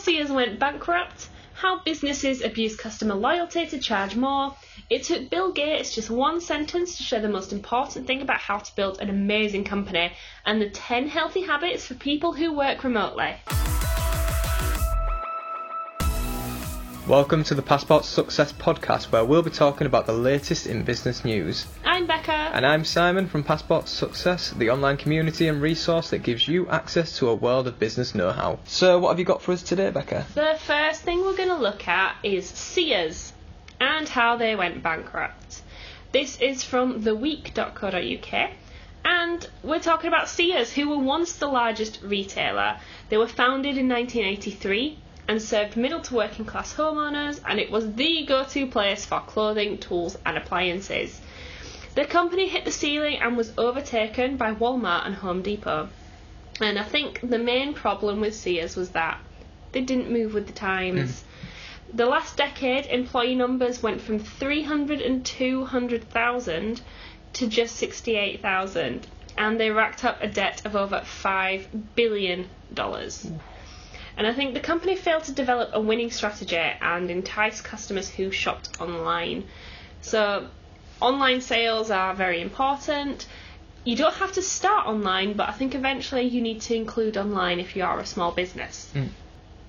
Sears went bankrupt, how businesses abuse customer loyalty to charge more. It took Bill Gates just one sentence to share the most important thing about how to build an amazing company and the 10 healthy habits for people who work remotely. Welcome to the Passport Success Podcast, where we'll be talking about the latest in business news. I'm Becca. And I'm Simon from Passport Success, the online community and resource that gives you access to a world of business know how. So, what have you got for us today, Becca? The first thing we're going to look at is Sears and how they went bankrupt. This is from theweek.co.uk. And we're talking about Sears, who were once the largest retailer. They were founded in 1983 and served middle to working class homeowners, and it was the go to place for clothing, tools, and appliances. The company hit the ceiling and was overtaken by Walmart and Home Depot. And I think the main problem with Sears was that they didn't move with the times. Mm. The last decade, employee numbers went from 300 and 200,000 to just 68,000, and they racked up a debt of over $5 billion. Mm. And I think the company failed to develop a winning strategy and entice customers who shopped online. So, online sales are very important. You don't have to start online, but I think eventually you need to include online if you are a small business. Mm.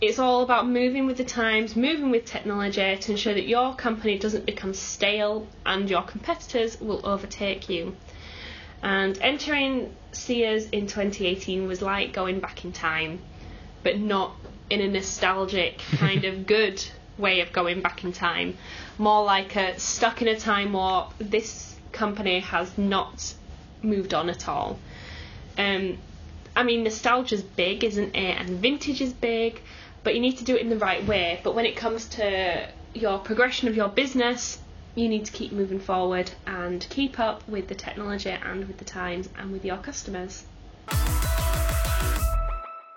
It's all about moving with the times, moving with technology to ensure that your company doesn't become stale and your competitors will overtake you. And entering Sears in 2018 was like going back in time but not in a nostalgic kind of good way of going back in time. More like a stuck in a time warp. This company has not moved on at all. Um, I mean, nostalgia's big, isn't it? And vintage is big, but you need to do it in the right way. But when it comes to your progression of your business, you need to keep moving forward and keep up with the technology and with the times and with your customers.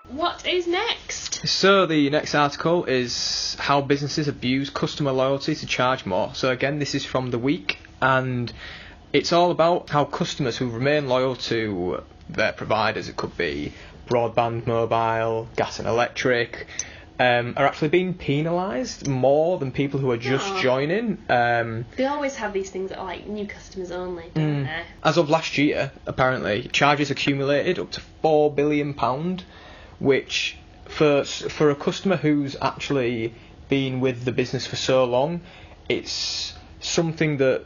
What is next? So the next article is how businesses abuse customer loyalty to charge more. So again, this is from the week, and it's all about how customers who remain loyal to their providers, it could be broadband, mobile, gas and electric, um, are actually being penalised more than people who are just Aww. joining. Um, they always have these things that are like new customers only, don't mm, they? As of last year, apparently, charges accumulated up to four billion pound which for for a customer who's actually been with the business for so long, it's something that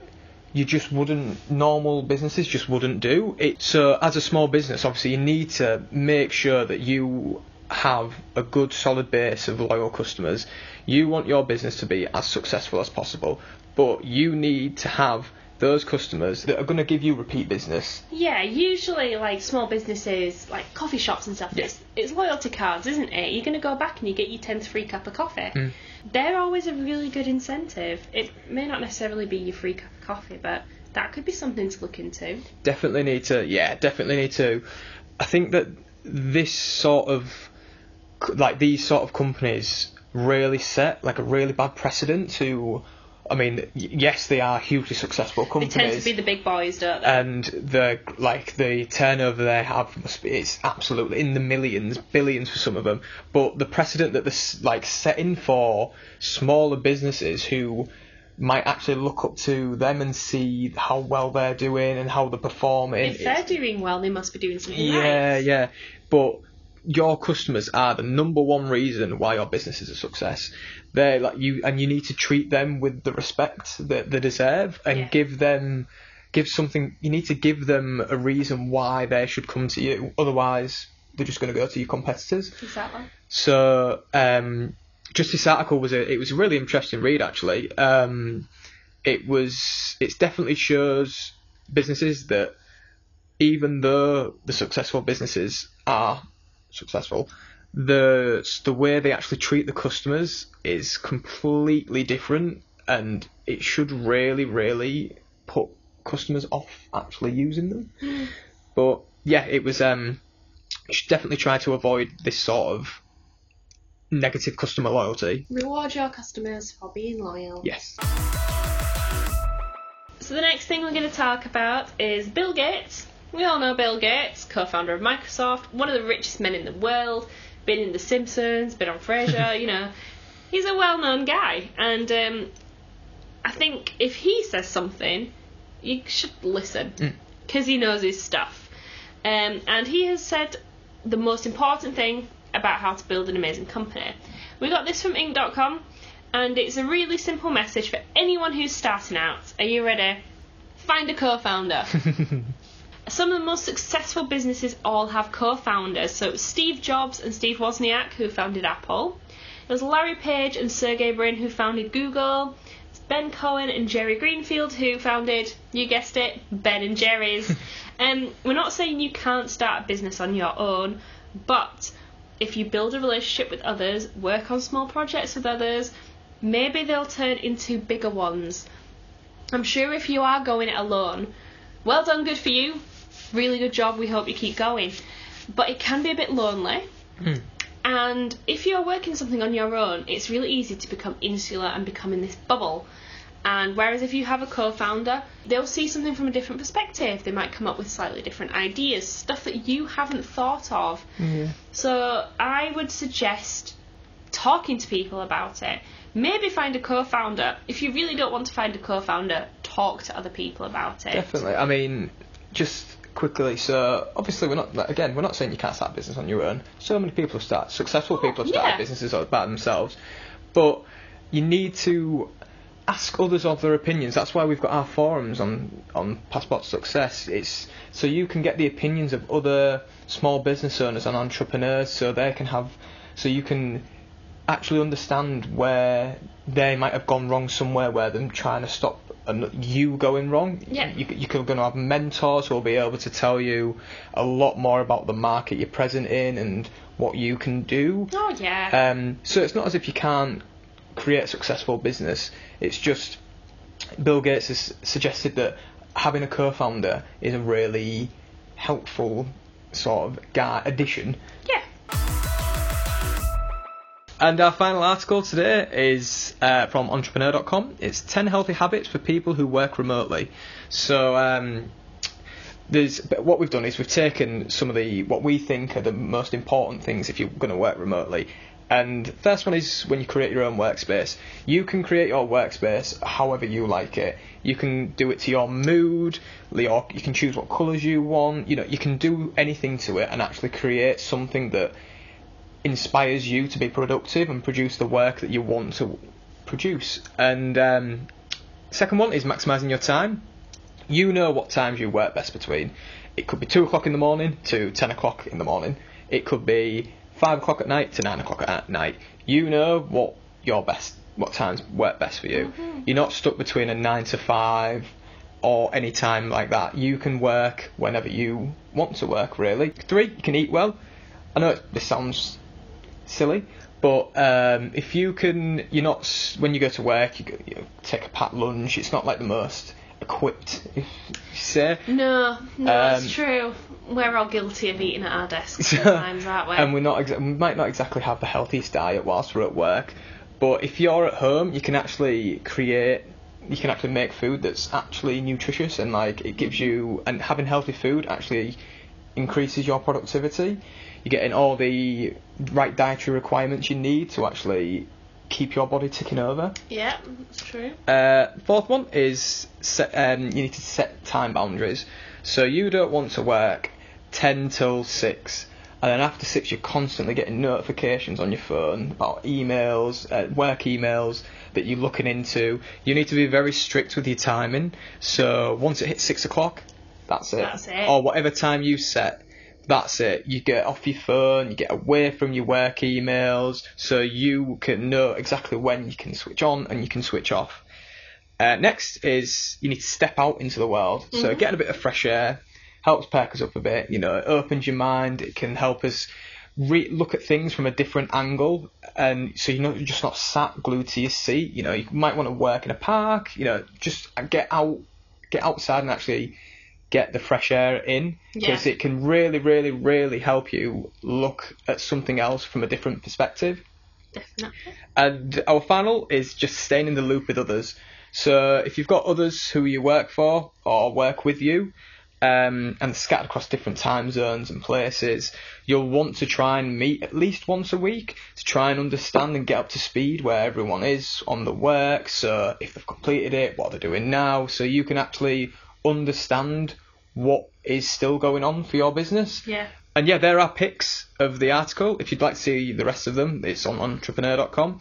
you just wouldn't normal businesses just wouldn't do. It so as a small business obviously you need to make sure that you have a good solid base of loyal customers. You want your business to be as successful as possible but you need to have those customers that are going to give you repeat business. Yeah, usually like small businesses, like coffee shops and stuff, yeah. it's, it's loyalty cards, isn't it? You're going to go back and you get your 10th free cup of coffee. Mm. They're always a really good incentive. It may not necessarily be your free cup of coffee, but that could be something to look into. Definitely need to, yeah, definitely need to. I think that this sort of, like these sort of companies really set like a really bad precedent to I mean, yes, they are hugely successful companies. They tend to be the big boys, don't they? And the like the turnover they have must be it's absolutely in the millions, billions for some of them. But the precedent that they're like setting for smaller businesses who might actually look up to them and see how well they're doing and how they're performing. If they're doing well, they must be doing something yeah, right. Yeah, yeah. But your customers are the number one reason why your business is a success. They're like you, and you need to treat them with the respect that they deserve, and yeah. give them, give something. You need to give them a reason why they should come to you. Otherwise, they're just going to go to your competitors. Exactly. So, um, just this article was a, it was a really interesting read actually. Um, it was, it definitely shows businesses that even though the successful businesses are successful, the the way they actually treat the customers is completely different, and it should really, really put customers off actually using them. Mm. But yeah, it was. Um, you should definitely try to avoid this sort of negative customer loyalty. Reward your customers for being loyal. Yes. So the next thing we're going to talk about is Bill Gates. We all know Bill Gates, co-founder of Microsoft, one of the richest men in the world been in The Simpsons, been on Frasier, you know. He's a well known guy. And um, I think if he says something, you should listen because he knows his stuff. Um, and he has said the most important thing about how to build an amazing company. We got this from Inc.com, and it's a really simple message for anyone who's starting out. Are you ready? Find a co founder. Some of the most successful businesses all have co founders. So Steve Jobs and Steve Wozniak who founded Apple. It was Larry Page and Sergey Brin who founded Google. It's Ben Cohen and Jerry Greenfield who founded, you guessed it, Ben and Jerry's. um, we're not saying you can't start a business on your own, but if you build a relationship with others, work on small projects with others, maybe they'll turn into bigger ones. I'm sure if you are going it alone, well done, good for you. Really good job. We hope you keep going. But it can be a bit lonely. Hmm. And if you're working something on your own, it's really easy to become insular and become in this bubble. And whereas if you have a co founder, they'll see something from a different perspective. They might come up with slightly different ideas, stuff that you haven't thought of. Yeah. So I would suggest talking to people about it. Maybe find a co founder. If you really don't want to find a co founder, talk to other people about it. Definitely. I mean, just quickly. So obviously, we're not again. We're not saying you can't start a business on your own. So many people have started. Successful people have started yeah. businesses by themselves, but you need to ask others of their opinions. That's why we've got our forums on on Passport Success. It's so you can get the opinions of other small business owners and entrepreneurs, so they can have, so you can actually understand where they might have gone wrong somewhere, where they're trying to stop an- you going wrong. Yeah. You, you're going to have mentors who will be able to tell you a lot more about the market you're present in and what you can do. Oh, yeah. Um, so it's not as if you can't create a successful business. It's just Bill Gates has suggested that having a co-founder is a really helpful sort of guy addition. yeah. And our final article today is uh, from entrepreneur.com. It's 10 healthy habits for people who work remotely. So um, there's what we've done is we've taken some of the what we think are the most important things if you're going to work remotely. And first one is when you create your own workspace. You can create your workspace however you like it. You can do it to your mood. Your, you can choose what colours you want. You know, you can do anything to it and actually create something that inspires you to be productive and produce the work that you want to produce. And um, second one is maximising your time. You know what times you work best between. It could be two o'clock in the morning to ten o'clock in the morning. It could be five o'clock at night to nine o'clock at night. You know what your best, what times work best for you. You're not stuck between a nine to five or any time like that. You can work whenever you want to work. Really. Three, you can eat well. I know it, this sounds silly, but um, if you can, you're not when you go to work, you, go, you take a packed lunch. It's not like the most equipped, if you say. No, no, Um, it's true. We're all guilty of eating at our desks sometimes, aren't we? and we're not exa- we might not exactly have the healthiest diet whilst we're at work, but if you're at home, you can actually create. You can actually make food that's actually nutritious and like it gives you and having healthy food actually increases your productivity. You're getting all the right dietary requirements you need to actually keep your body ticking over. yeah, that's true. Uh, fourth one is set, um, you need to set time boundaries. So you don't want to work 10 till 6, and then after 6 you're constantly getting notifications on your phone about emails, uh, work emails that you're looking into. You need to be very strict with your timing. So once it hits 6 o'clock, that's it. That's it. Or whatever time you set. That's it. You get off your phone, you get away from your work emails, so you can know exactly when you can switch on and you can switch off. Uh, next is you need to step out into the world. So getting a bit of fresh air helps perk us up a bit. You know, it opens your mind. It can help us re- look at things from a different angle, and so you're not you're just not sat glued to your seat. You know, you might want to work in a park. You know, just get out, get outside and actually get the fresh air in because Yeah. it can really, really, really help you look at something else from a different perspective. Definitely. And our final is just staying in the loop with others. So if you've got others who you work for or work with you, um, and scattered across different time zones and places, you'll want to try and meet at least once a week to try and understand and get up to speed where everyone is on the work. So if they've completed it, what they're doing now, so you can actually understand what is still going on for your business. Yeah. And yeah, there are pics of the article. If you'd like to see the rest of them, it's on entrepreneur.com.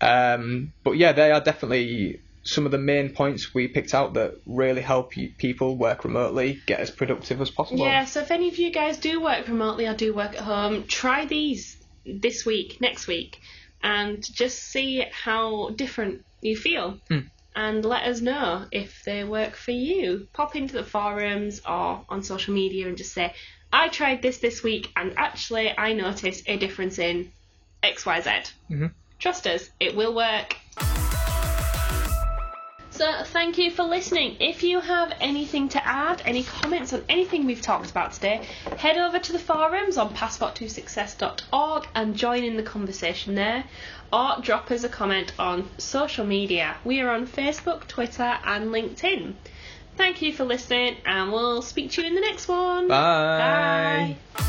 Um, but yeah, they are definitely some of the main points we picked out that really help you, people work remotely get as productive as possible. Yeah, so if any of you guys do work remotely or do work at home, try these this week, next week, and just see how different you feel. Mm. And let us know if they work for you. Pop into the forums or on social media and just say, I tried this this week and actually I noticed a difference in XYZ. Mhm. Trust us, it will work. So, thank you for listening. If you have anything to add, any comments on anything we've talked about today, head over to the forums on passport2success.org and join in the conversation there, or drop us a comment on social media. We are on Facebook, Twitter, and LinkedIn. Thank you for listening, and we'll speak to you in the next one. Bye. Bye.